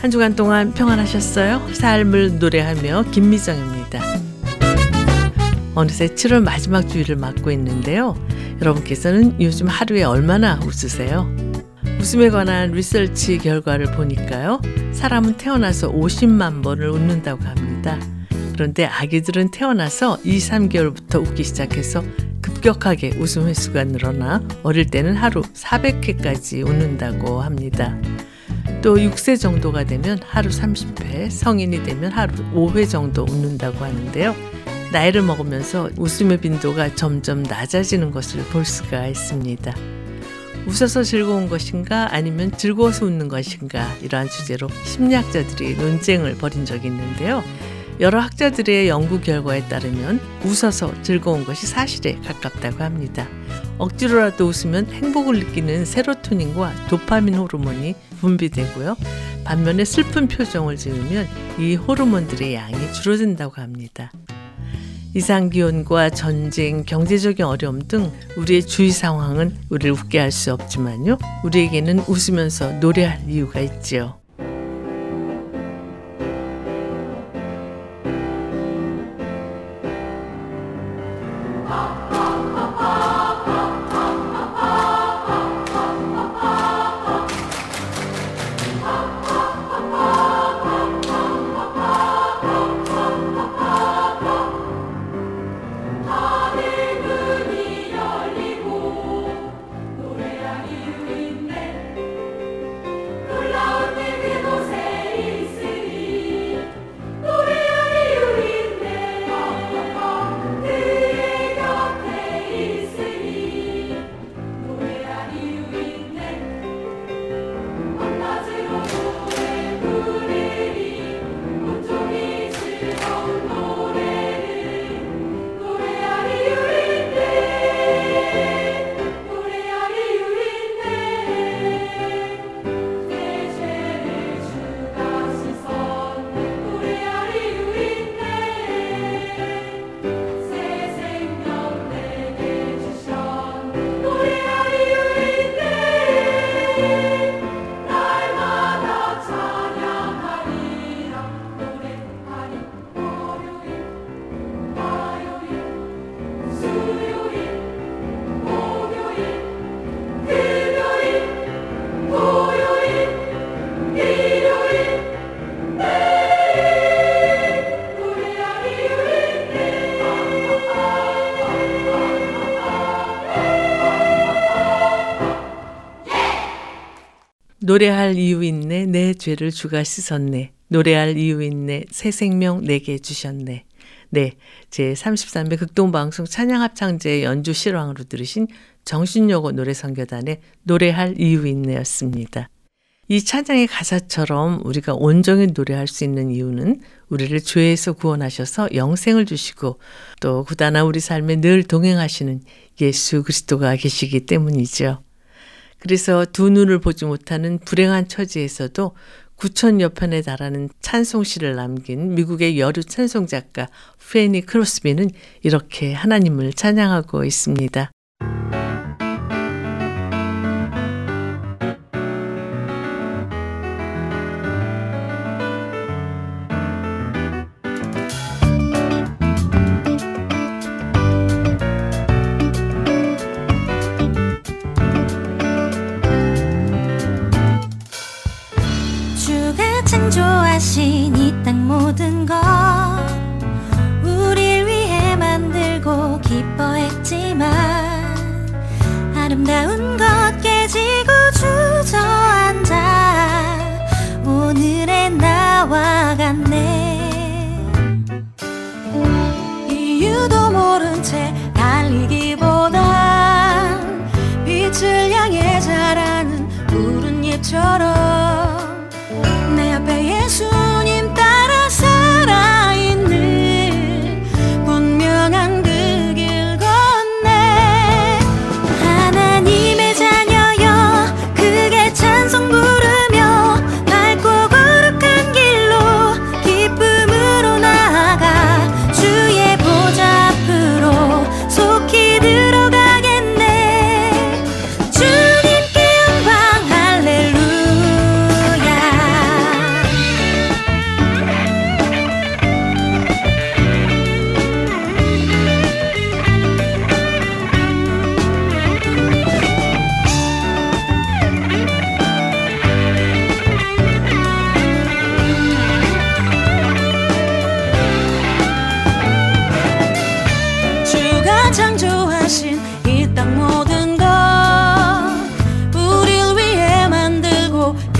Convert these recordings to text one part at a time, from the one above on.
한 주간 동안 평안하셨어요? 삶을 노래하며 김미정입니다. 어느새 7월 마지막 주일을 맞고 있는데요. 여러분께서는 요즘 하루에 얼마나 웃으세요? 웃음에 관한 리서치 결과를 보니까요. 사람은 태어나서 50만 번을 웃는다고 합니다. 그런데 아기들은 태어나서 2, 3개월부터 웃기 시작해서 급격하게 웃음 횟수가 늘어나 어릴 때는 하루 400회까지 웃는다고 합니다. 또 6세 정도가 되면 하루 30회, 성인이 되면 하루 5회 정도 웃는다고 하는데요. 나이를 먹으면서 웃음의 빈도가 점점 낮아지는 것을 볼 수가 있습니다. 웃어서 즐거운 것인가 아니면 즐거워서 웃는 것인가 이러한 주제로 심리학자들이 논쟁을 벌인 적이 있는데요. 여러 학자들의 연구 결과에 따르면 웃어서 즐거운 것이 사실에 가깝다고 합니다. 억지로라도 웃으면 행복을 느끼는 세로토닌과 도파민 호르몬이 분비되고요. 반면에 슬픈 표정을 지으면 이 호르몬들의 양이 줄어든다고 합니다. 이상기온과 전쟁, 경제적인 어려움 등 우리의 주위 상황은 우리를 웃게 할 수 없지만요. 우리에게는 웃으면서 노래할 이유가 있지요. 노래할 이유 있네 내 죄를 주가 씻었네 노래할 이유 있네 새 생명 내게 주셨네 네, 제 33회 극동방송 찬양합창제 연주 실황으로 들으신 정신여고 노래선교단의 노래할 이유 있네였습니다. 이 찬양의 가사처럼 우리가 온전히 노래할 수 있는 이유는 우리를 죄에서 구원하셔서 영생을 주시고 또 구단한 우리 삶에 늘 동행하시는 예수 그리스도가 계시기 때문이죠. 그래서 두 눈을 보지 못하는 불행한 처지에서도 9천여 편에 달하는 찬송시를 남긴 미국의 여류 찬송 작가 페니 크로스비는 이렇게 하나님을 찬양하고 있습니다.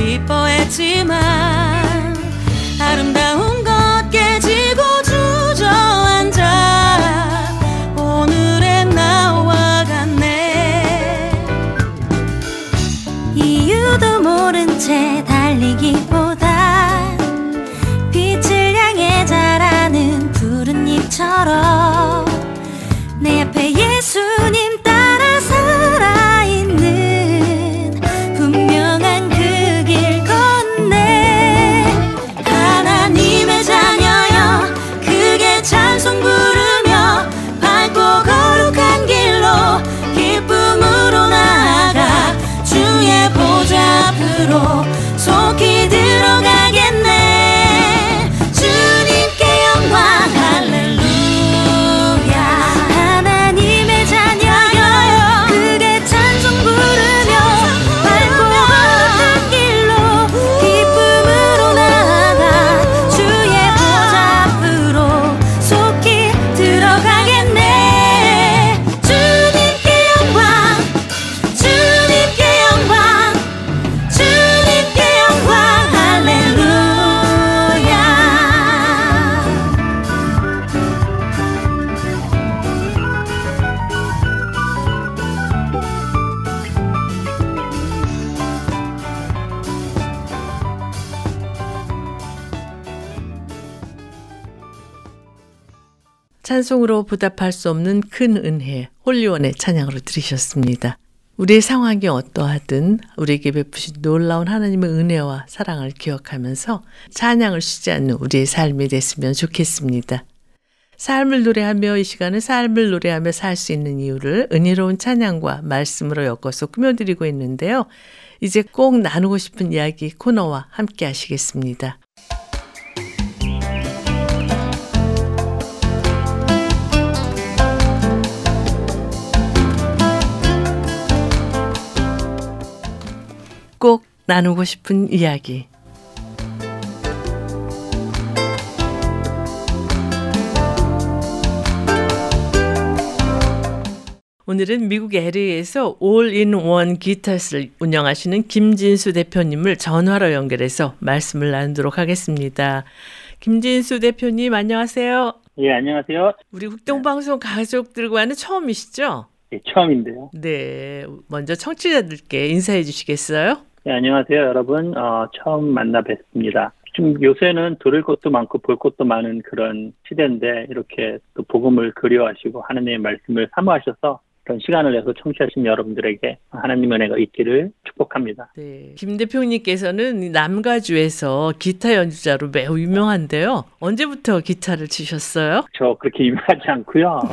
기뻐했지만 아름다운 찬송으로 보답할 수 없는 큰 은혜, 홀리원의 찬양으로 들으셨습니다. 우리의 상황이 어떠하든 우리에게 베푸신 놀라운 하나님의 은혜와 사랑을 기억하면서 찬양을 쉬지 않는 우리의 삶이 됐으면 좋겠습니다. 삶을 노래하며 이 시간은 삶을 노래하며 살 수 있는 이유를 은혜로운 찬양과 말씀으로 엮어서 꾸며드리고 있는데요. 이제 꼭 나누고 싶은 이야기 코너와 함께 하시겠습니다. 꼭 나누고 싶은 이야기. 오늘은 미국 LA에서 올인원 기타스를 운영하시는 김진수 대표님을 전화로 연결해서 말씀을 나누도록 하겠습니다. 김진수 대표님 안녕하세요. 예, 안녕하세요. 우리 국동방송 가족들과는 처음이시죠? 예, 처음인데요. 네. 먼저 청취자들께 인사해 주시겠어요? 예, 안녕하세요, 여러분. 어, 처음 만나 뵙습니다. 지금 요새는 들을 것도 많고 볼 것도 많은 그런 시대인데 이렇게 또 복음을 그리워하시고 하나님의 말씀을 사모하셔서 그런 시간을 내서 청취하신 여러분들에게 하나님 은혜가 있기를 축복합니다. 네. 김 대표님께서는 남가주에서 기타 연주자로 매우 유명한데요. 언제부터 기타를 치셨어요? 저 그렇게 유명하지 않고요. 어,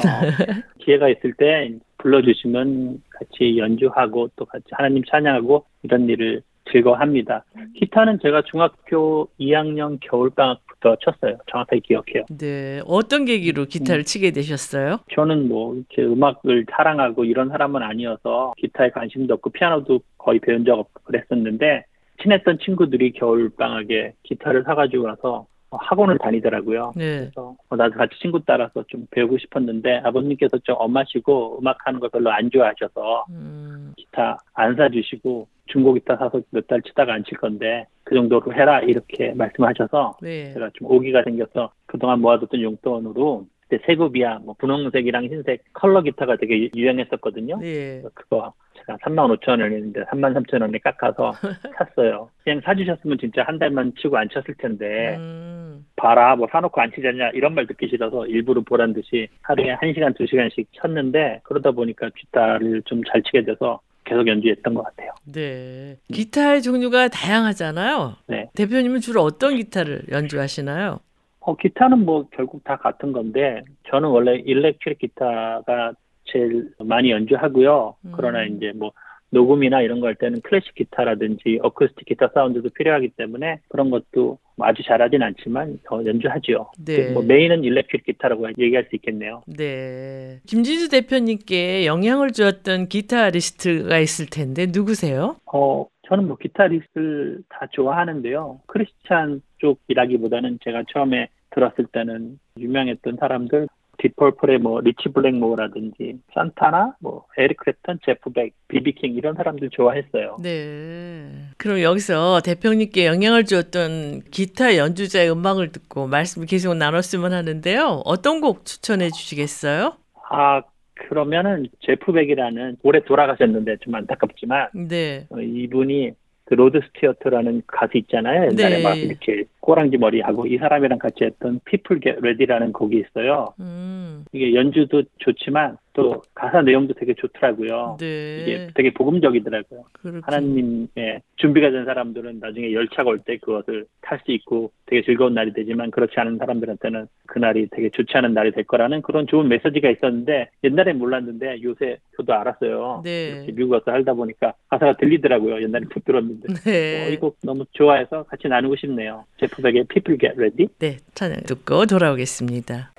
기회가 있을 때 불러주시면 같이 연주하고 또 같이 하나님 찬양하고 이런 일을 즐거워합니다. 기타는 제가 중학교 2학년 겨울방학부터 쳤어요. 정확하게 기억해요. 네. 어떤 계기로 기타를 치게 되셨어요? 저는 뭐 이렇게 음악을 사랑하고 이런 사람은 아니어서 기타에 관심도 없고 피아노도 거의 배운 적 없고 그랬었는데 친했던 친구들이 겨울 방학에 기타를 사가지고 와서 학원을 다니더라고요. 네. 그래서 어, 나도 같이 친구 따라서 좀 배우고 싶었는데 아버님께서 좀 엄하시고 음악하는 걸 별로 안 좋아하셔서 음, 기타 안 사주시고 중고 기타 사서 몇 달 치다가 안 칠 건데 그 정도로 해라 이렇게 말씀하셔서 네. 제가 좀 오기가 생겨서 그동안 모아뒀던 용돈으로 그때 세구비아, 뭐 분홍색이랑 흰색 컬러 기타가 되게 유행했었거든요. 네. 그거 제가 3만 5천 원이었는데 3만 3천 원에 깎아서 샀어요. 그냥 사주셨으면 진짜 한 달만 치고 안 쳤을 텐데 음, 봐라 뭐 사놓고 안 치잖냐 이런 말 듣기 싫어서 일부러 보란 듯이 하루에 1시간 2시간씩 쳤는데 그러다 보니까 기타를 좀 잘 치게 돼서 계속 연주했던 것 같아요. 네. 기타의 종류가 다양하잖아요. 네. 대표님은 주로 어떤 기타를 연주하시나요? 어, 기타는 뭐 결국 다 같은 건데 저는 원래 일렉트릭 기타가 제일 많이 연주하고요. 음. 그러나 이제 뭐 녹음이나 이런 거 할 때는 클래식 기타라든지 어쿠스틱 기타 사운드도 필요하기 때문에 그런 것도 뭐 아주 잘하진 않지만 어, 연주하죠. 네. 뭐 메인은 일렉트릭 기타라고 얘기할 수 있겠네요. 네. 김진수 대표님께 영향을 주었던 기타리스트가 있을 텐데 누구세요? 어, 저는 뭐 기타리스트를 다 좋아하는데요. 크리스찬 쪽이라기보다는 제가 처음에 들었을 때는 유명했던 사람들 Deep Purple의 뭐 리치 블랙모어라든지 산타나 뭐 에릭 클랩턴, 제프 벡, 비비 킹 이런 사람들 좋아했어요. 네. 그럼 여기서 대표님께 영향을 주었던 기타 연주자의 음악을 듣고 말씀 계속 나눴으면 하는데요. 어떤 곡 추천해 주시겠어요? 아 그러면은 제프 벡이라는 올해 돌아가셨는데 좀 안타깝지만 네. 어, 이분이 그 로드 스튜어트라는 가수 있잖아요. 옛날에 네. 막 이렇게 꼬랑지 머리하고 이 사람이랑 같이 했던 People Get Ready라는 곡이 있어요. 음. 이게 연주도 좋지만 또 가사 내용도 되게 좋더라고요. 네. 이게 되게 복음적이더라고요. 그렇군요. 하나님의 준비가 된 사람들은 나중에 열차가 올 때 그것을 탈 수 있고 되게 즐거운 날이 되지만 그렇지 않은 사람들한테는 그날이 되게 좋지 않은 날이 될 거라는 그런 좋은 메시지가 있었는데 옛날엔 몰랐는데 요새 저도 알았어요. 네. 이렇게 미국 와서 살다 보니까 가사가 들리더라고요. 옛날에 못 들었는데. 네. 어, 이곡 너무 좋아해서 같이 나누고 싶네요. 제프 벡의 People Get Ready. 네, 찬양 듣고 돌아오겠습니다.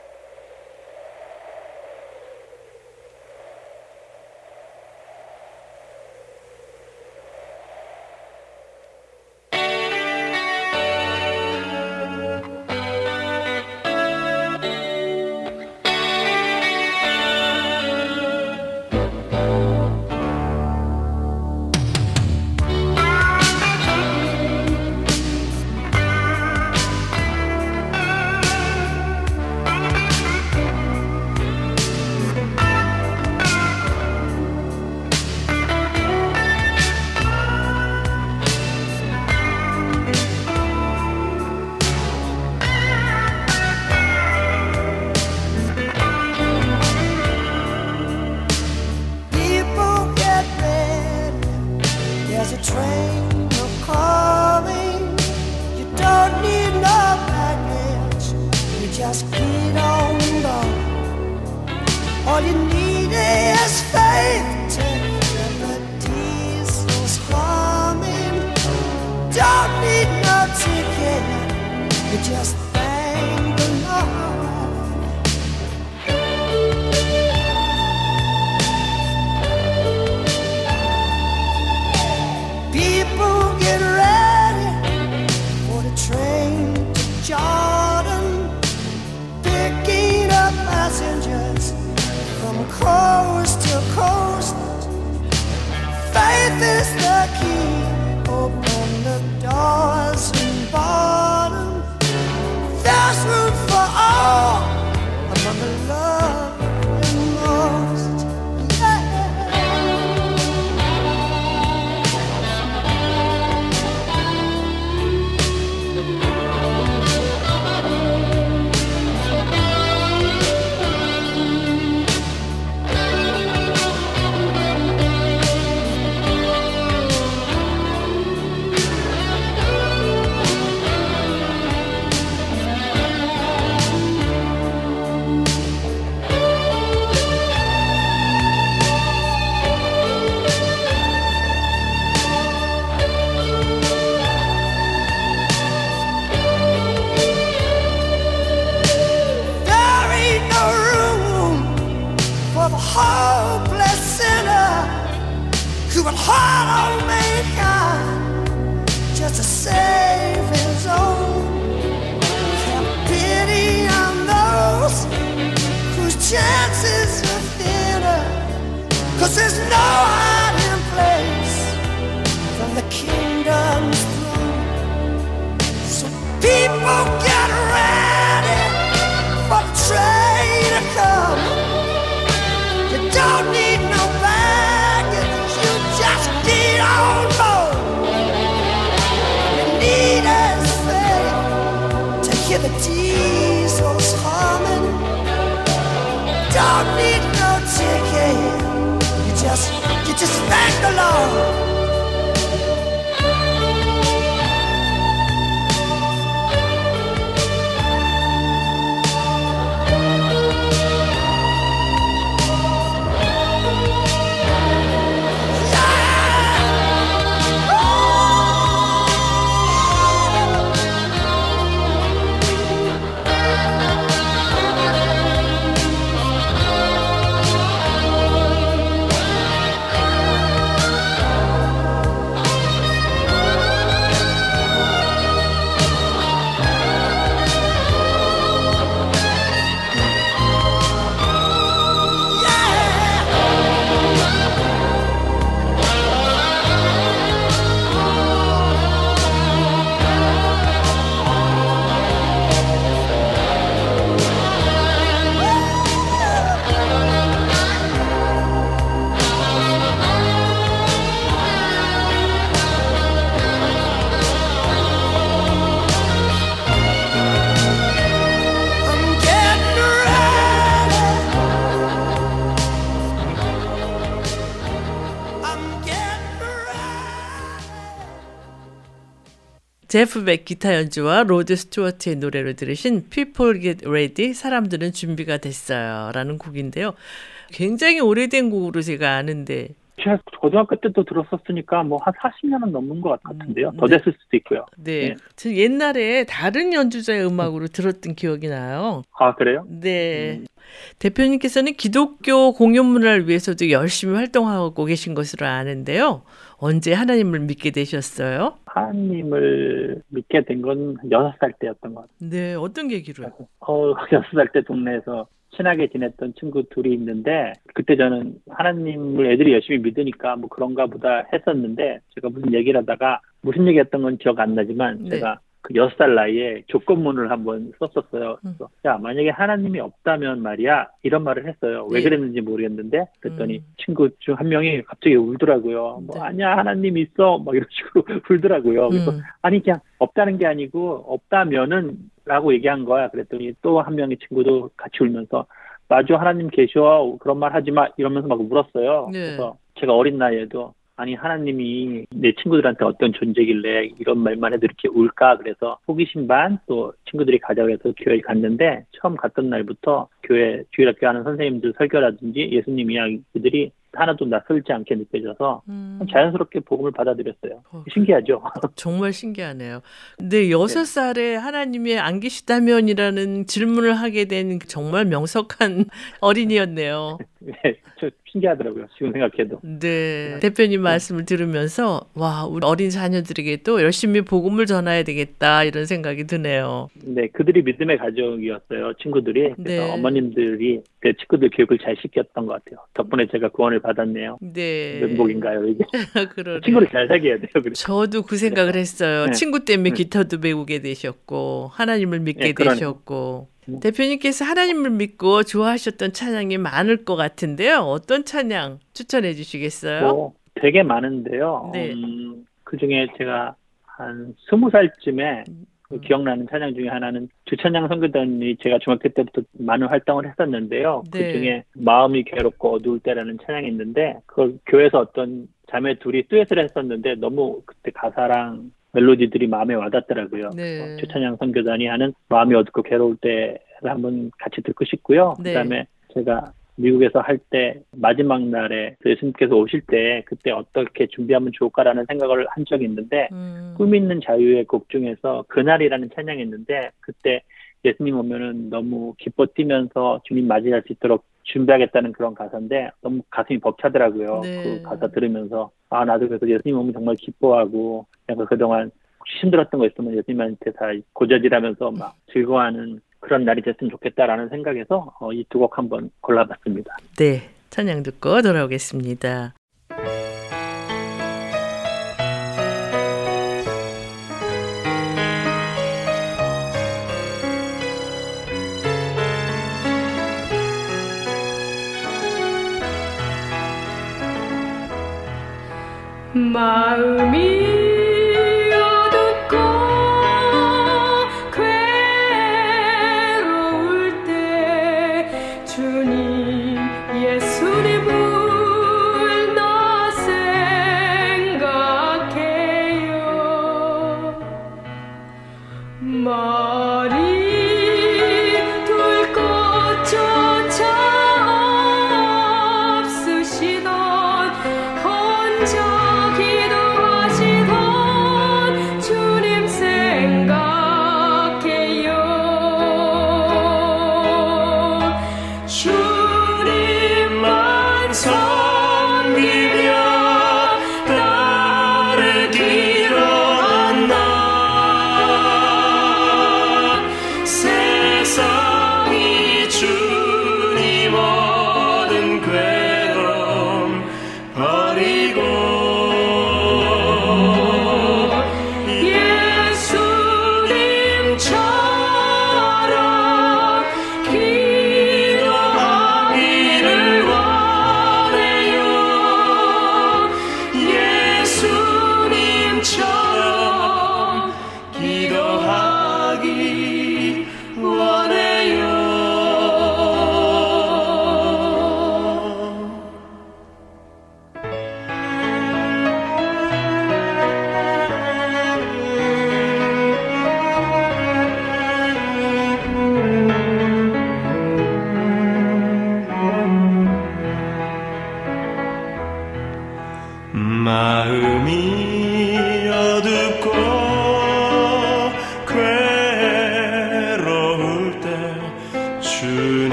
제프 벡 기타 연주와 로드 스튜어트의 노래로 들으신 People Get Ready 사람들은 준비가 됐어요 라는 곡인데요. 굉장히 오래된 곡으로 제가 아는데 제가 고등학교 때도 들었었으니까 뭐 한 40년은 넘는 것 같은데요. 음, 더 네. 됐을 수도 있고요. 네. 네. 저 옛날에 다른 연주자의 음악으로 들었던 기억이 나요. 아 그래요? 네. 음. 대표님께서는 기독교 공연 문화를 위해서도 열심히 활동하고 계신 것으로 아는데요. 언제 하나님을 믿게 되셨어요? 하나님을 믿게 된 건 여섯 살 때였던 것 같아요. 네, 어떤 계기로요? 어, 여섯 살 때 동네에서 친하게 지냈던 친구 둘이 있는데 그때 저는 하나님을 애들이 열심히 믿으니까 뭐 그런가 보다 했었는데 제가 무슨 얘기를 하다가 무슨 얘기했던 건 기억 안 나지만 네. 제가 그 여섯 살 나이에 조건문을 한번 썼었어요. 음. 그래서 야 만약에 하나님이 없다면 말이야 이런 말을 했어요. 왜 네. 그랬는지 모르겠는데 그랬더니 음. 친구 중 한 명이 갑자기 울더라고요. 뭐 네. 아니야 하나님 있어 막 이런 식으로 울더라고요. 그래서 음. 아니 그냥 없다는 게 아니고 없다면은 라고 얘기한 거야. 그랬더니 또 한 명의 친구도 같이 울면서 마주 하나님 계셔 그런 말 하지 마 이러면서 막 울었어요. 네. 그래서 제가 어린 나이에도 아니 하나님이 내 친구들한테 어떤 존재길래 이런 말만 해도 이렇게 울까 그래서 호기심 반 또 친구들이 가자고 해서 교회에 갔는데 처음 갔던 날부터 교회 주일학교 하는 선생님들 설교라든지 예수님 이야기들이 하나도 낯설지 않게 느껴져서 음. 자연스럽게 복음을 받아들였어요. 어, 신기하죠? 정말 신기하네요. 근데 여섯 살에 하나님이 안 계시다면이라는 질문을 하게 된 정말 명석한 어린이였네요. 네, 저 신기하더라고요. 지금 생각해도. 네. 대표님 말씀을 들으면서 와, 우리 어린 자녀들에게도 열심히 복음을 전해야 되겠다 이런 생각이 드네요. 네, 그들이 믿음의 가족이었어요. 친구들이. 그래서 네. 어머님들이 그 친구들 교육을 잘 시켰던 것 같아요. 덕분에 제가 구원을 받았네요. 네. 면목인가요, 이게? 그러네. 친구를 잘 사귀어야 돼요. 그래서. 저도 그 생각을 했어요. 네. 친구 때문에 네. 기타도 배우게 되셨고 하나님을 믿게 네. 되셨고 음. 대표님께서 하나님을 믿고 좋아하셨던 찬양이 많을 것 같은데요. 어떤 찬양 추천해 주시겠어요? 뭐 되게 많은데요. 네. 음, 그 중에 제가 한 스무 살쯤에 그 음. 기억나는 찬양 중에 하나는 주찬양 선교단이 제가 중학교 때부터 많은 활동을 했었는데요. 네. 그 중에 마음이 괴롭고 어두울 때라는 찬양이 있는데 그걸 교회에서 어떤 자매 둘이 듀엣을 했었는데 너무 그때 가사랑 멜로디들이 마음에 와닿더라고요. 네. 그래서 주찬양 선교단이 하는 마음이 어둡고 괴로울 때를 한번 같이 듣고 싶고요. 네. 그다음에 제가 미국에서 할 때 마지막 날에 예수님께서 오실 때 그때 어떻게 준비하면 좋을까라는 생각을 한 적이 있는데 음. 꿈 있는 자유의 곡 중에서 그날이라는 찬양이 있는데 그때 예수님 오면은 너무 기뻐 뛰면서 주님 맞이할 수 있도록 준비하겠다는 그런 가사인데 너무 가슴이 벅차더라고요. 네. 그 가사 들으면서 아 나도 그래서 예수님 오면 정말 기뻐하고 내가 그동안 혹시 힘들었던 거 있으면 예수님한테 다 고자질하면서 막 즐거워하는 그런 날이 됐으면 좋겠다라는 생각에서 어, 이두 곡 한번 골라봤습니다. 네. 찬양 듣고 돌아오겠습니다. 마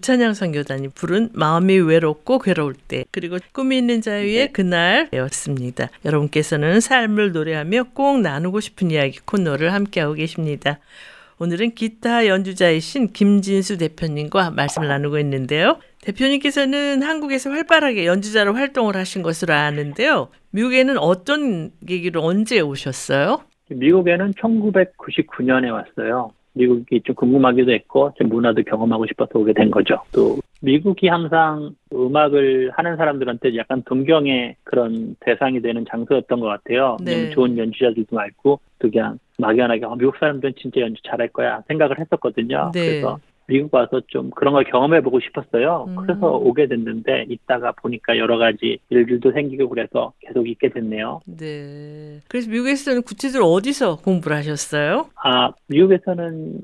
주찬양 선교단이 부른 마음이 외롭고 괴로울 때 그리고 꿈이 있는 자유의 그날이었습니다. 여러분께서는 삶을 노래하며 꼭 나누고 싶은 이야기 코너를 함께하고 계십니다. 오늘은 기타 연주자이신 김진수 대표님과 말씀을 나누고 있는데요. 대표님께서는 한국에서 활발하게 연주자로 활동을 하신 것으로 아는데요. 미국에는 어떤 계기로 언제 오셨어요? 미국에는 1999년에 왔어요. 미국이 좀 궁금하기도 했고 좀 문화도 경험하고 싶어서 오게 된 거죠. 또 미국이 항상 음악을 하는 사람들한테 약간 동경의 그런 대상이 되는 장소였던 것 같아요. 네. 좋은 연주자들도 많고 또 그냥 막연하게 어, 미국 사람들은 진짜 연주 잘할 거야 생각을 했었거든요. 네. 그래서 미국 와서 좀 그런 걸 경험해보고 싶었어요. 음. 그래서 오게 됐는데 있다가 보니까 여러 가지 일들도 생기고 그래서 계속 있게 됐네요. 네. 그래서 미국에서는 구체적으로 어디서 공부를 하셨어요? 아, 미국에서는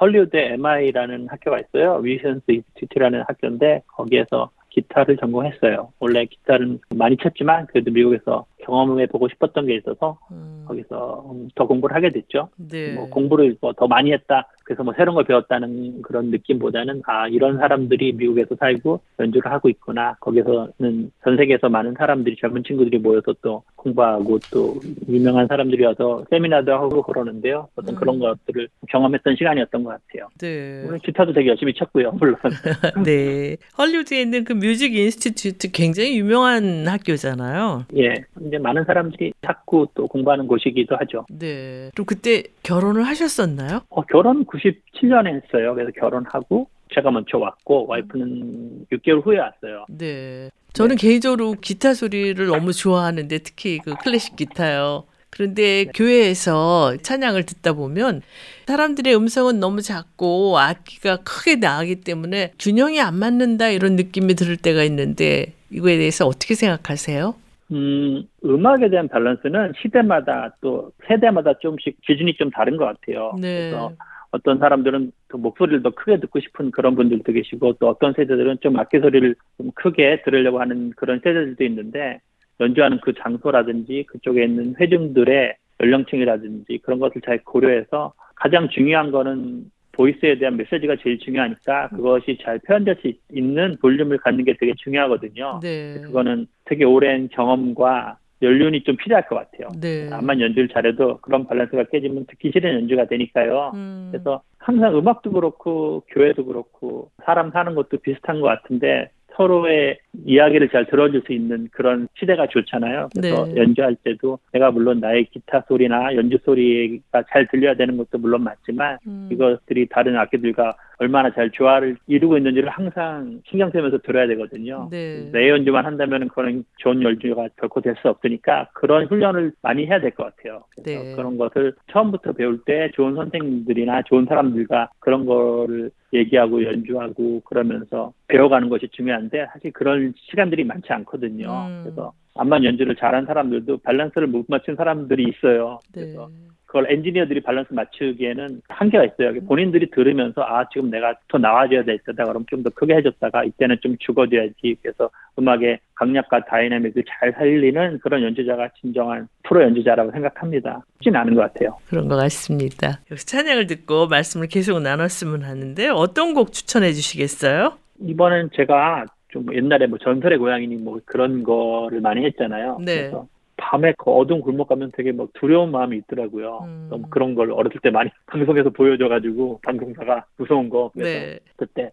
헐리우드 MI라는 학교가 있어요. Musicians Institute라는 학교인데 거기에서 기타를 전공했어요. 원래 기타는 많이 쳤지만 그래도 미국에서 경험해 보고 싶었던 게 있어서 음, 거기서 음, 더 공부를 하게 됐죠. 네. 뭐 공부를 뭐 더 많이 했다. 그래서 뭐 새로운 걸 배웠다는 그런 느낌보다는 아 이런 사람들이 미국에서 살고 연주를 하고 있구나. 거기서는 전 세계에서 많은 사람들이 젊은 친구들이 모여서 또 공부하고 또 유명한 사람들이 와서 세미나도 하고 그러는데요. 어떤 음. 그런 것들을 경험했던 시간이었던 것 같아요. 네. 물론 기타도 되게 열심히 쳤고요. 물론. 네. 헐리우드에 있는 그 Music Institute 굉장히 유명한 학교잖아요. 예. 근데 많은 사람들이 찾고 또 공부하는 곳이기도 하죠. 네. 그럼 그때 결혼을 하셨었나요? 어, 결혼 97년에 했어요. 그래서 결혼하고 제가 먼저 왔고 와이프는 6개월 후에 왔어요. 네. 저는 개인적으로 기타 소리를 너무 좋아하는데 특히 그 클래식 기타요. 그런데 교회에서 찬양을 듣다 보면 사람들의 음성은 너무 작고 악기가 크게 나가기 때문에 균형이 안 맞는다 이런 느낌이 들을 때가 있는데 이거에 대해서 어떻게 생각하세요? 음, 음악에 대한 밸런스는 시대마다 또 세대마다 조금씩 기준이 좀 다른 것 같아요. 네. 그래서 어떤 사람들은 또 목소리를 더 크게 듣고 싶은 그런 분들도 계시고 또 어떤 세대들은 좀 악기 소리를 좀 크게 들으려고 하는 그런 세대들도 있는데 연주하는 그 장소라든지 그쪽에 있는 회중들의 연령층이라든지 그런 것을 잘 고려해서 가장 중요한 거는 보이스에 대한 메시지가 제일 중요하니까 그것이 잘 표현될 수 있- 있는 볼륨을 갖는 게 되게 중요하거든요. 네. 그거는 되게 오랜 경험과 연륜이 좀 필요할 것 같아요. 네. 암만 연주를 잘해도 그런 밸런스가 깨지면 듣기 싫은 연주가 되니까요. 음. 그래서 항상 음악도 그렇고 교회도 그렇고 사람 사는 것도 비슷한 것 같은데 서로의 이야기를 잘 들어줄 수 있는 그런 시대가 좋잖아요. 그래서 네. 연주할 때도 내가 물론 나의 기타 소리나 연주 소리가 잘 들려야 되는 것도 물론 맞지만 음. 이것들이 다른 악기들과 얼마나 잘 조화를 이루고 있는지를 항상 신경 쓰면서 들어야 되거든요. 네. 내 연주만 한다면 그거는 좋은 연주가 결코 될 수 없으니까 그런 훈련을 많이 해야 될 것 같아요. 그래서 네. 그런 것을 처음부터 배울 때 좋은 선생님들이나 좋은 사람들과 그런 거를 얘기하고 연주하고 그러면서 배워가는 것이 중요한데 사실 그런 시간들이 많지 않거든요. 음. 그래서 암만 연주를 잘한 사람들도 밸런스를 못 맞춘 사람들이 있어요. 네. 그래서 그걸 엔지니어들이 밸런스 맞추기에는 한계가 있어요. 본인들이 들으면서 아 지금 내가 더 나와줘야 되겠다. 그럼 좀 더 크게 해줬다가 이때는 좀 죽어줘야지. 그래서 음악의 강약과 다이나믹을 잘 살리는 그런 연주자가 진정한 프로 연주자라고 생각합니다. 쉽진 않은 것 같아요. 그런 것 같습니다. 여기서 찬양을 듣고 말씀을 계속 나눴으면 하는데 어떤 곡 추천해 주시겠어요? 이번엔 제가 좀 옛날에 뭐 전설의 고양이니 뭐 그런 거를 많이 했잖아요. 네. 그래서 밤에 그 어두운 골목 가면 되게 뭐 두려운 마음이 있더라고요. 음. 너무 그런 걸 어렸을 때 많이 방송에서 보여줘가지고 방송사가 무서운 거 그래서 네. 그때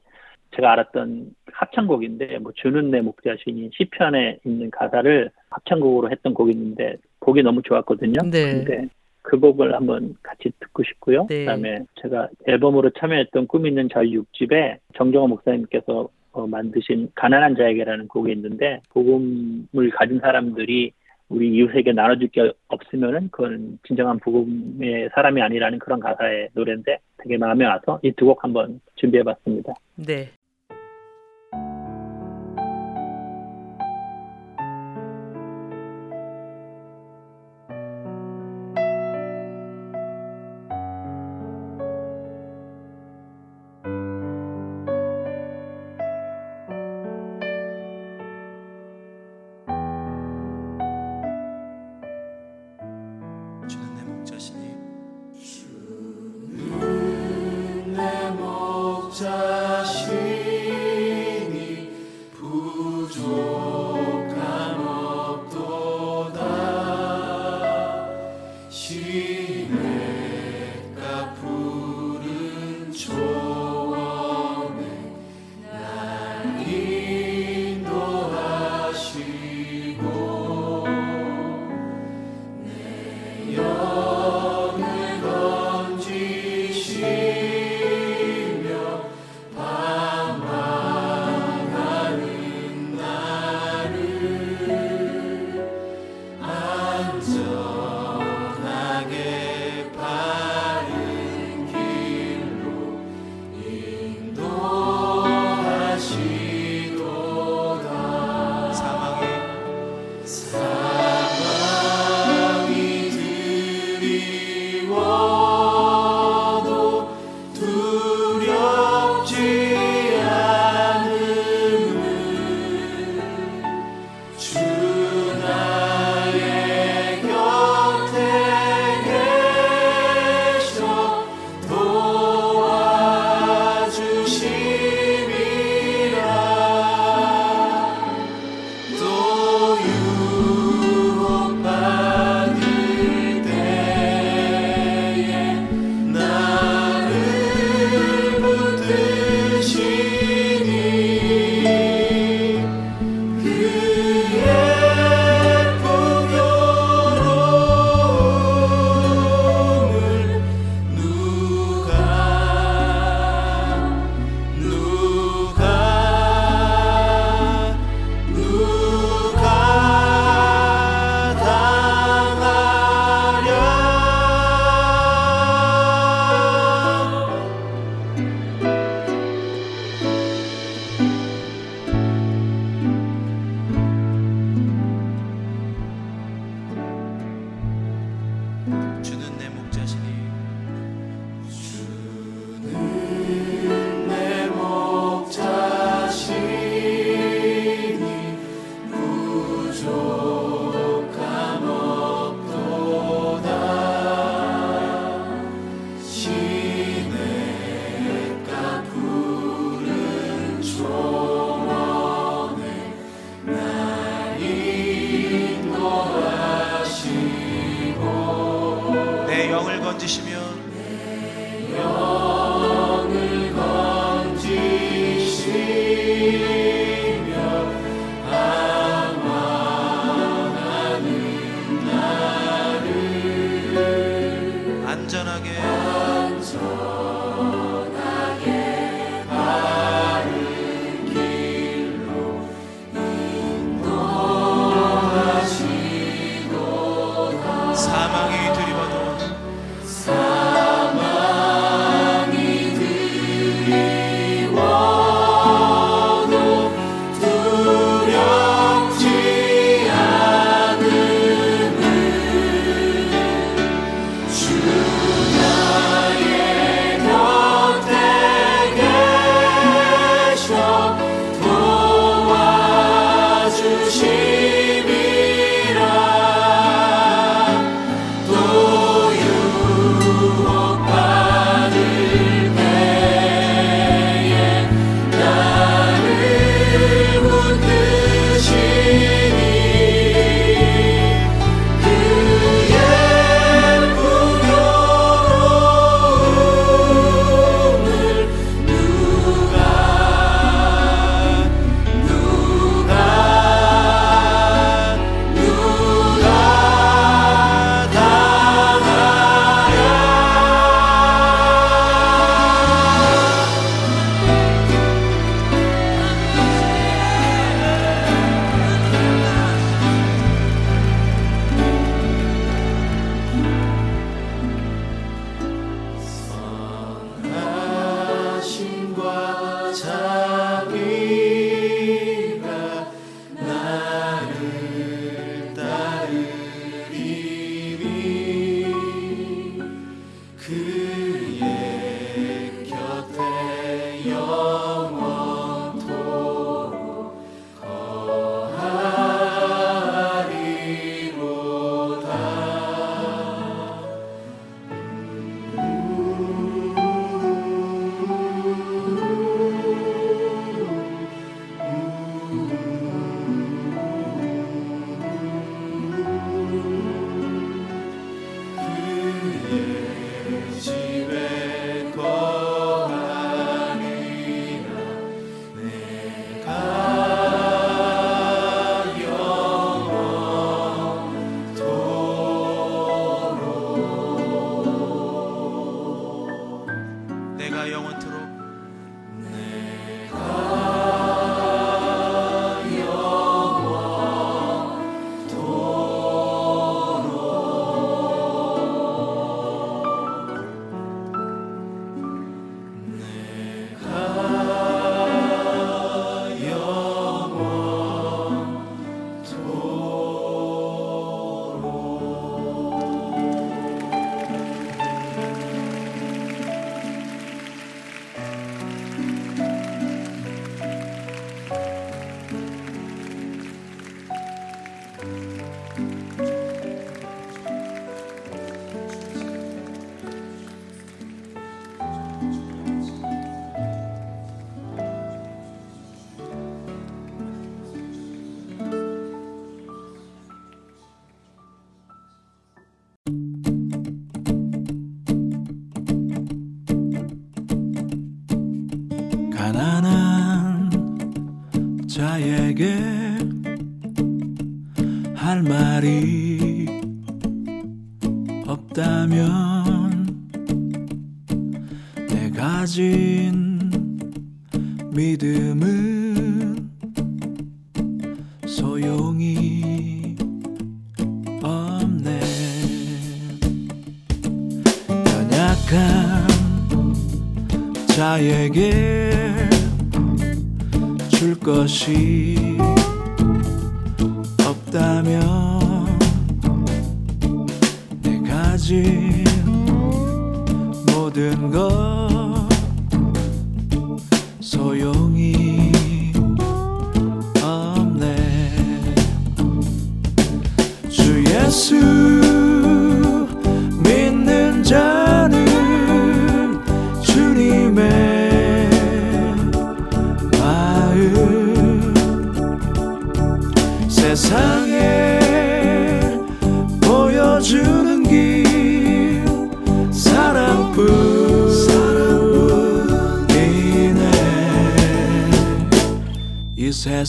제가 알았던 합창곡인데 뭐 주는 내 목자신이 시편에 있는 가사를 합창곡으로 했던 곡이 있는데 곡이 너무 좋았거든요. 네. 근데 그 곡을 한번 같이 듣고 싶고요. 네. 그다음에 제가 앨범으로 참여했던 꿈 있는 자유 6집에 정정호 목사님께서 어, 만드신 가난한 자에게라는 곡이 있는데 복음을 가진 사람들이 우리 이웃에게 나눠줄 게 없으면은 그건 진정한 복음의 사람이 아니라는 그런 가사의 노래인데 되게 마음에 와서 이 두 곡 한번 준비해봤습니다. 네. time.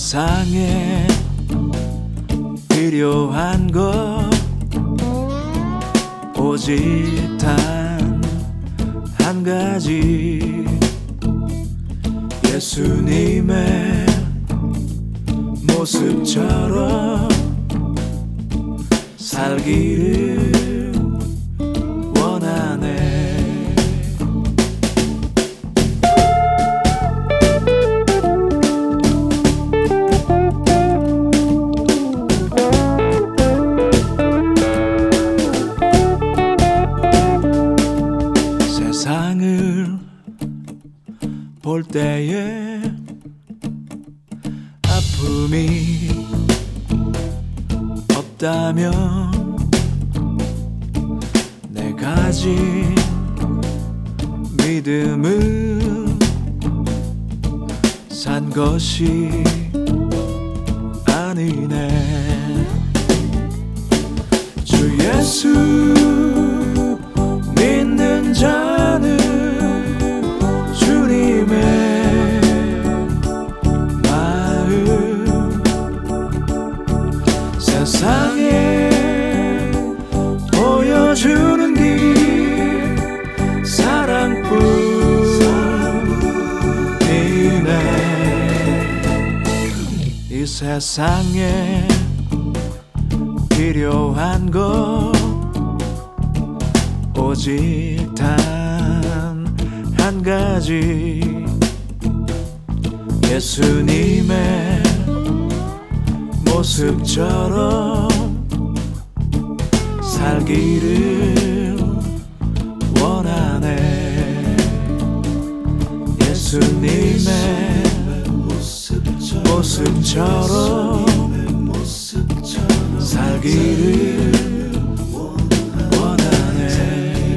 이세 세상에 필요한 것 오직 단 한 가지. 예수님의 모습처럼 살기를 원하네. 예수님의 모습처럼 살기를 원하네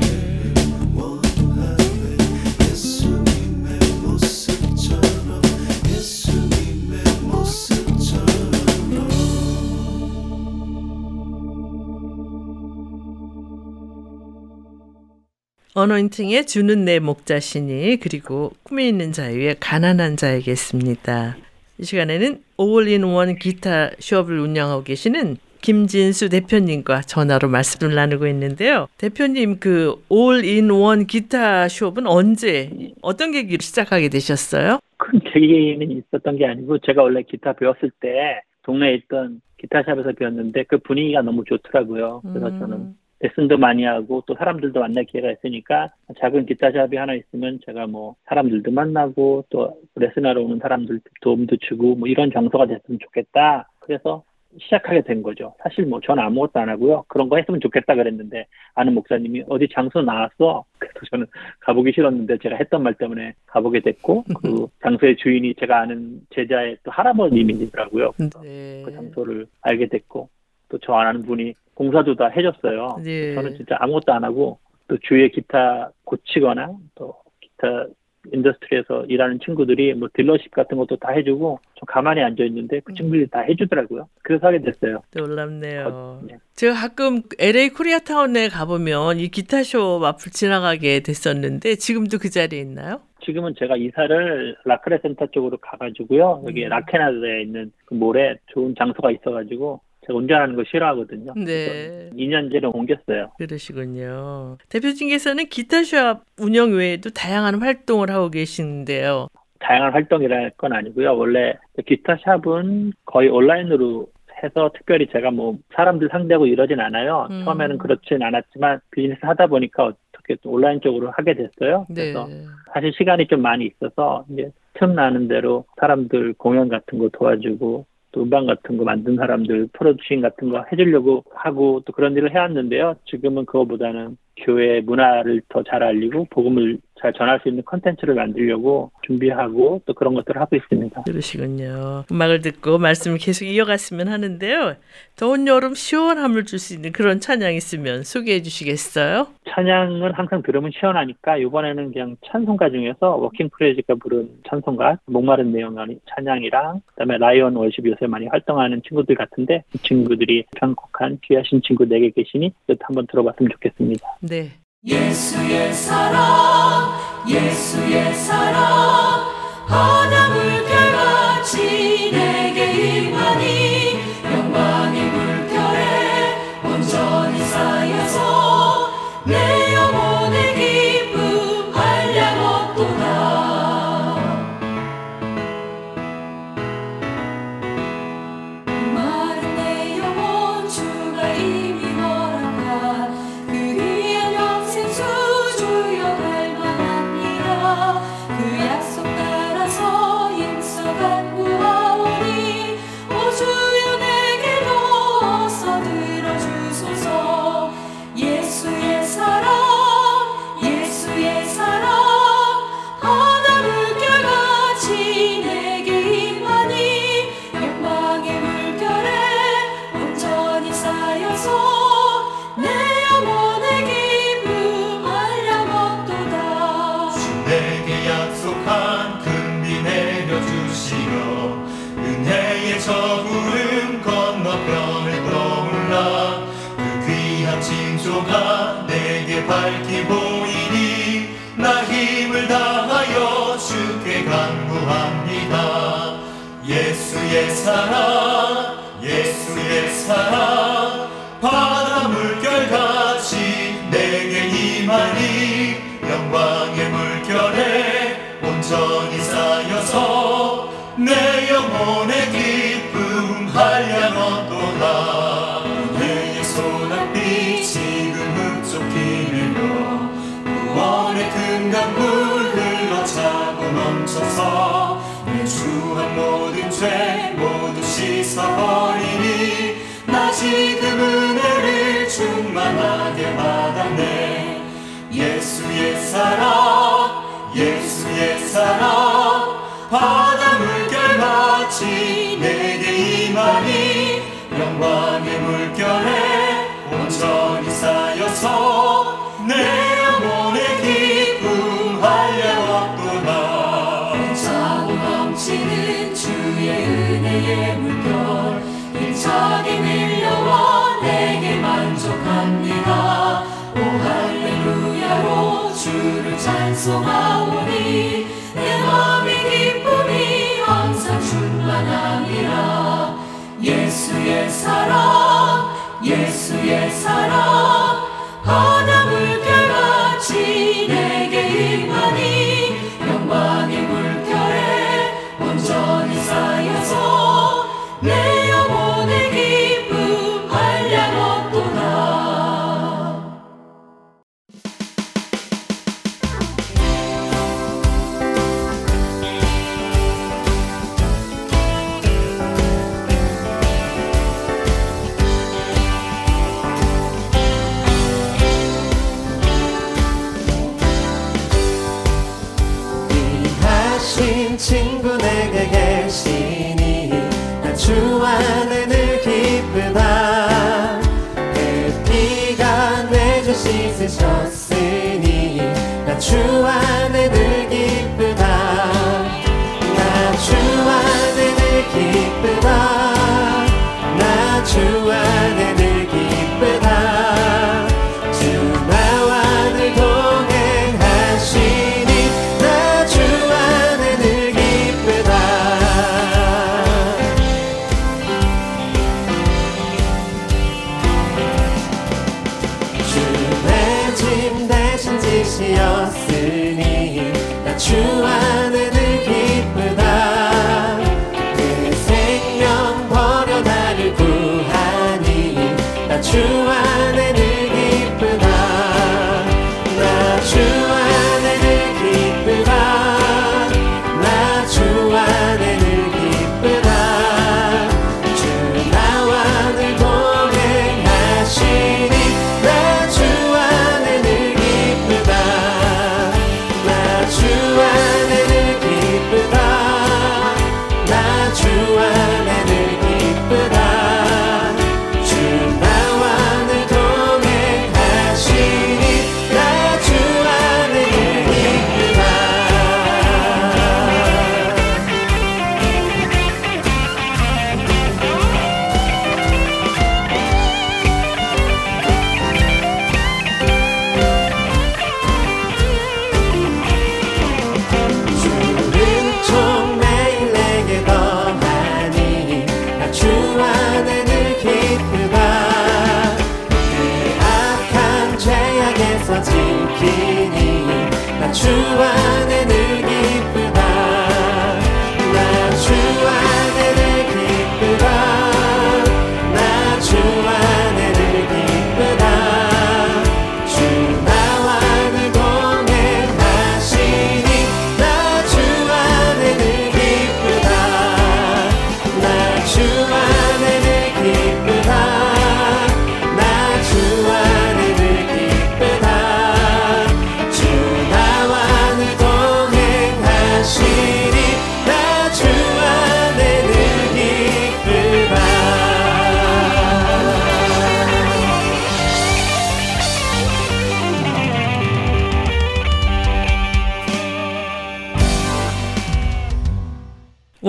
어노인팅의 주는 내 목자시니 그리고 꿈이 있는 자유의 가난한 자에게 있습니다. 이 시간에는 All in One 기타 숍을 운영하고 계시는 김진수 대표님과 전화로 말씀을 나누고 있는데요. 대표님 그 All in One 기타 숍은 언제 어떤 계기로 시작하게 되셨어요? 큰 계기는 있었던 게 아니고 제가 원래 기타 배웠을 때 동네에 있던 기타샵에서 배웠는데 그 분위기가 너무 좋더라고요. 그래서 음. 저는 레슨도 많이 하고 또 사람들도 만날 기회가 있으니까 작은 기타샵이 하나 있으면 제가 뭐 사람들도 만나고 또 레슨하러 오는 사람들 도움도 주고 뭐 이런 장소가 됐으면 좋겠다. 그래서 시작하게 된 거죠. 사실 뭐 저는 아무것도 안 하고요. 그런 거 했으면 좋겠다 그랬는데 아는 목사님이 어디 장소 나왔어. 그래서 저는 가보기 싫었는데 제가 했던 말 때문에 가보게 됐고 그 장소의 주인이 제가 아는 제자의 또 할아버님이더라고요. 네. 그 장소를 알게 됐고 또 저 아는 분이 공사도 다 해줬어요. 네. 저는 진짜 아무것도 안 하고 또 주위에 기타 고치거나 또 기타 industry에서 일하는 친구들이 뭐 dealership 같은 것도 다 해주고 좀 가만히 앉아 있는데 그 친구들이 다 해주더라고요. 그래서 하게 됐어요. 놀랍네요. 어, 네. 제가 가끔 LA 코리아타운에 가보면 이 기타숍 앞을 지나가게 됐었는데 지금도 그 자리에 있나요? 지금은 제가 이사를 라크레센타 쪽으로 가가지고요. 여기 음. 라카냐다에 있는 그 몰에 좋은 장소가 있어가지고 제가 운전하는 거 싫어하거든요. 네. 2년 전에 옮겼어요. 그러시군요. 대표님께서는 기타숍 운영 외에도 다양한 활동을 하고 계시는데요. 다양한 활동이랄 건 아니고요. 원래 기타 샵은 거의 온라인으로 해서 특별히 제가 뭐 사람들 상대하고 이러진 않아요. 음. 처음에는 그렇진 않았지만 비즈니스 하다 보니까 어떻게 또 온라인 쪽으로 하게 됐어요. 네. 그래서 사실 시간이 좀 많이 있어서 이제 틈 나는 대로 사람들 공연 같은 거 도와주고 또 음반 같은 거 만든 사람들 producing 같은 거 해주려고 하고 또 그런 일을 해왔는데요. 지금은 그거보다는 교회 문화를 더 잘 알리고 복음을 잘 전할 수 있는 컨텐츠를 만들려고 준비하고 또 그런 것들을 하고 있습니다. 그러시군요. 음악을 듣고 말씀을 계속 이어갔으면 하는데요. 더운 여름 시원함을 줄 수 있는 그런 찬양 있으면 소개해 주시겠어요? 찬양은 항상 들으면 시원하니까 이번에는 그냥 찬송가 중에서 워킹 프레이즈가 부른 찬송가 목마른 내 영혼 찬양이랑 그다음에 라이언 월십 요새 많이 활동하는 친구들 같은데 그 친구들이 편곡한 귀하신 친구 내게 계시니 한번 들어봤으면 좋겠습니다. 네. 예수의 사랑 예수의 사랑 바람을 So our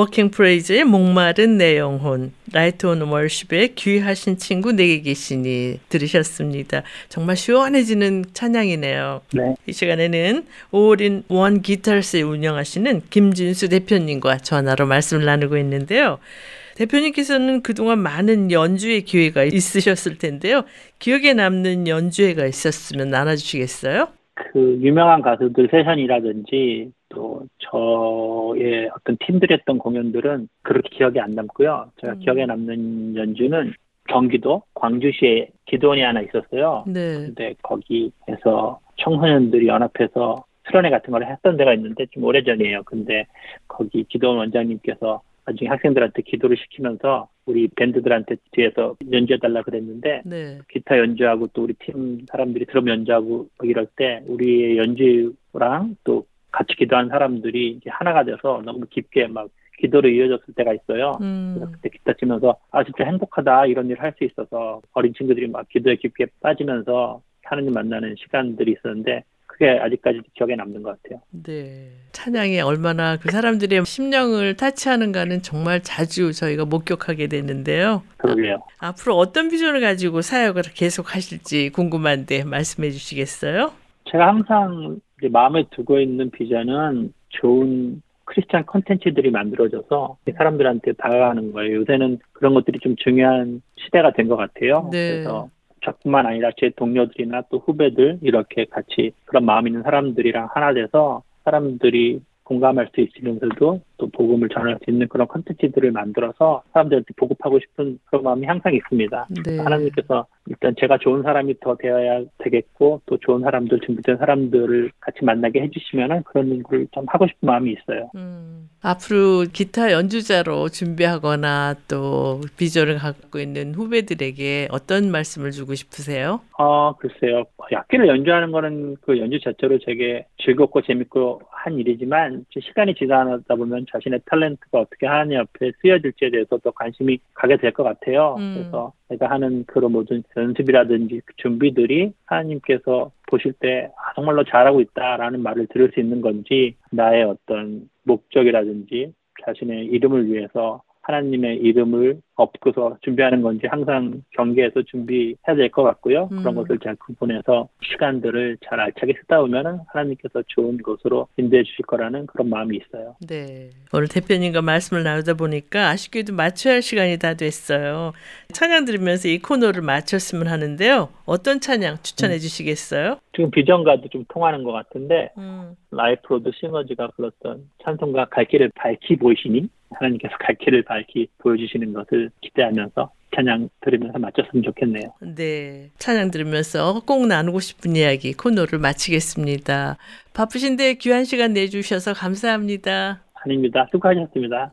워킹 프레이즈의 목마른 내 영혼, 라이트 온 워십의 귀하신 친구 내게 계시니 들으셨습니다. 정말 시원해지는 찬양이네요. 네. 이 시간에는 All in One 기타 숍 운영하시는 김진수 대표님과 전화로 말씀을 나누고 있는데요. 대표님께서는 그동안 많은 연주의 기회가 있으셨을 텐데요. 기억에 남는 연주회가 있었으면 나눠주시겠어요? 그 유명한 가수들 세션이라든지 또 저의 어떤 팀들이 했던 공연들은 그렇게 기억에 안 남고요. 제가 음. 기억에 남는 연주는 경기도 광주시에 기도원이 하나 있었어요. 네. 근데 거기에서 청소년들이 연합해서 수련회 같은 걸 했던 데가 있는데 좀 오래전이에요. 근데 거기 기도원 원장님께서 나중에 학생들한테 기도를 시키면서 우리 밴드들한테 뒤에서 연주해달라 그랬는데 네. 기타 연주하고 또 우리 팀 사람들이 드럼 연주하고 막 이럴 때 우리의 연주랑 또 같이 기도한 사람들이 이제 하나가 돼서 너무 깊게 막 기도로 이어졌을 때가 있어요. 그래서 음. 그때 기타 치면서 아 진짜 행복하다 이런 일을 할 수 있어서 어린 친구들이 막 기도에 깊게 빠지면서 하나님 만나는 시간들이 있었는데 그게 아직까지 기억에 남는 것 같아요. 네. 찬양이 얼마나 그 사람들의 심령을 타치하는가는 정말 자주 저희가 목격하게 되는데요. 그러게요. 앞으로 어떤 비전을 가지고 사역을 계속 하실지 궁금한데 말씀해 주시겠어요? 제가 항상 이제 마음에 두고 있는 비전은 좋은 크리스찬 컨텐츠들이 만들어져서 사람들한테 다가가는 거예요. 요새는 그런 것들이 좀 중요한 시대가 된 것 같아요. 네. 그래서 저뿐만 아니라 제 동료들이나 또 후배들 이렇게 같이 그런 마음 있는 사람들이랑 하나 돼서 사람들이 공감할 수 있으면서도 또 복음을 전할 수 있는 그런 컨텐츠들을 만들어서 사람들한테 보급하고 싶은 그런 마음이 항상 있습니다. 네. 하나님께서 일단 제가 좋은 사람이 더 되어야 되겠고 또 좋은 사람들 준비된 사람들을 같이 만나게 해주시면은 그런 걸 좀 하고 싶은 마음이 있어요. 음, 앞으로 기타 연주자로 준비하거나 또 비전을 갖고 있는 후배들에게 어떤 말씀을 주고 싶으세요? 어 글쎄요 악기를 연주하는 거는 그 연주 자체로 되게 즐겁고 재밌고 한 일이지만 시간이 지나다 보면 자신의 탤런트가 어떻게 하나님 앞에 쓰여질지에 대해서 더 관심이 가게 될 것 같아요. 음. 그래서 내가 하는 그런 모든 연습이라든지 그 준비들이 하나님께서 보실 때 아, 정말로 잘하고 있다라는 말을 들을 수 있는 건지 나의 어떤 목적이라든지 자신의 이름을 위해서 하나님의 이름을 업고서 준비하는 건지 항상 경계해서 준비해야 될 것 같고요. 음. 그런 것을 잘 구분해서 시간들을 잘 알차게 쓰다 보면은 하나님께서 좋은 곳으로 인도해 주실 거라는 그런 마음이 있어요. 네. 오늘 대표님과 말씀을 나누다 보니까 아쉽게도 마쳐야 할 시간이 다 됐어요. 찬양 들으면서 이 코너를 마쳤으면 하는데요. 어떤 찬양 추천해 주시겠어요? 지금 비전과도 좀 통하는 것 같은데 음. 라이프로드 싱어즈가 불렀던 찬송가 갈 길을 밝히 보이시니 하나님께서 갈 길을 밝히 보여주시는 것을 기대하면서 찬양 들으면서 마쳤으면 좋겠네요. 네. 찬양 들으면서 꼭 나누고 싶은 이야기 코너를 마치겠습니다. 바쁘신데 귀한 시간 내주셔서 감사합니다. 아닙니다. 수고하셨습니다.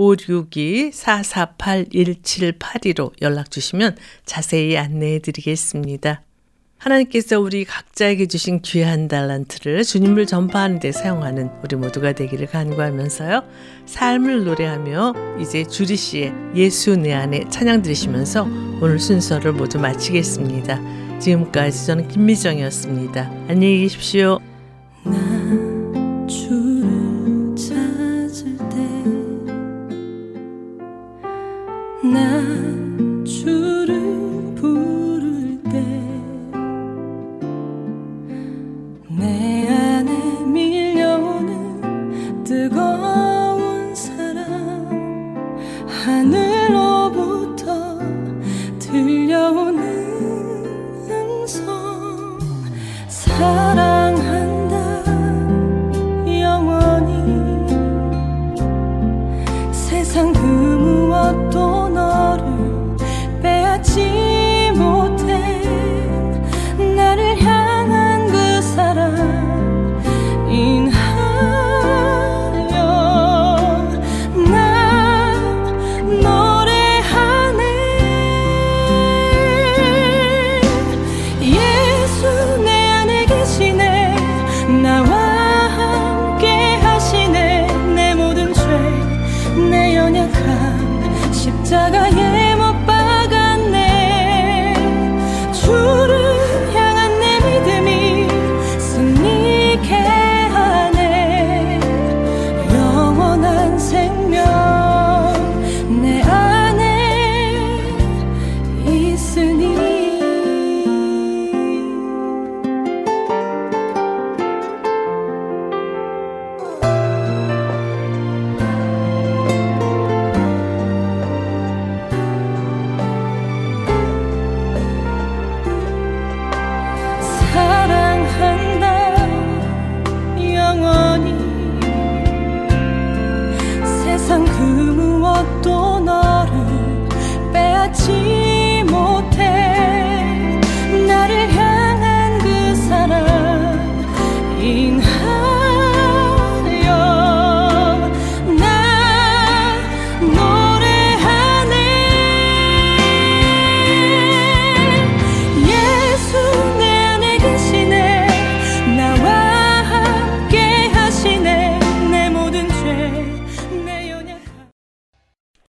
562-448-1782로 연락 주시면 자세히 안내해 드리겠습니다. 하나님께서 우리 각자에게 주신 귀한 달란트를 주님을 전파하는 데 사용하는 우리 모두가 되기를 간구하면서요. 삶을 노래하며 이제 주리 씨의 예수 내 안에 찬양 들으시면서 오늘 순서를 모두 마치겠습니다. 지금까지 저는 김미정이었습니다. 안녕히 계십시오. 나주 때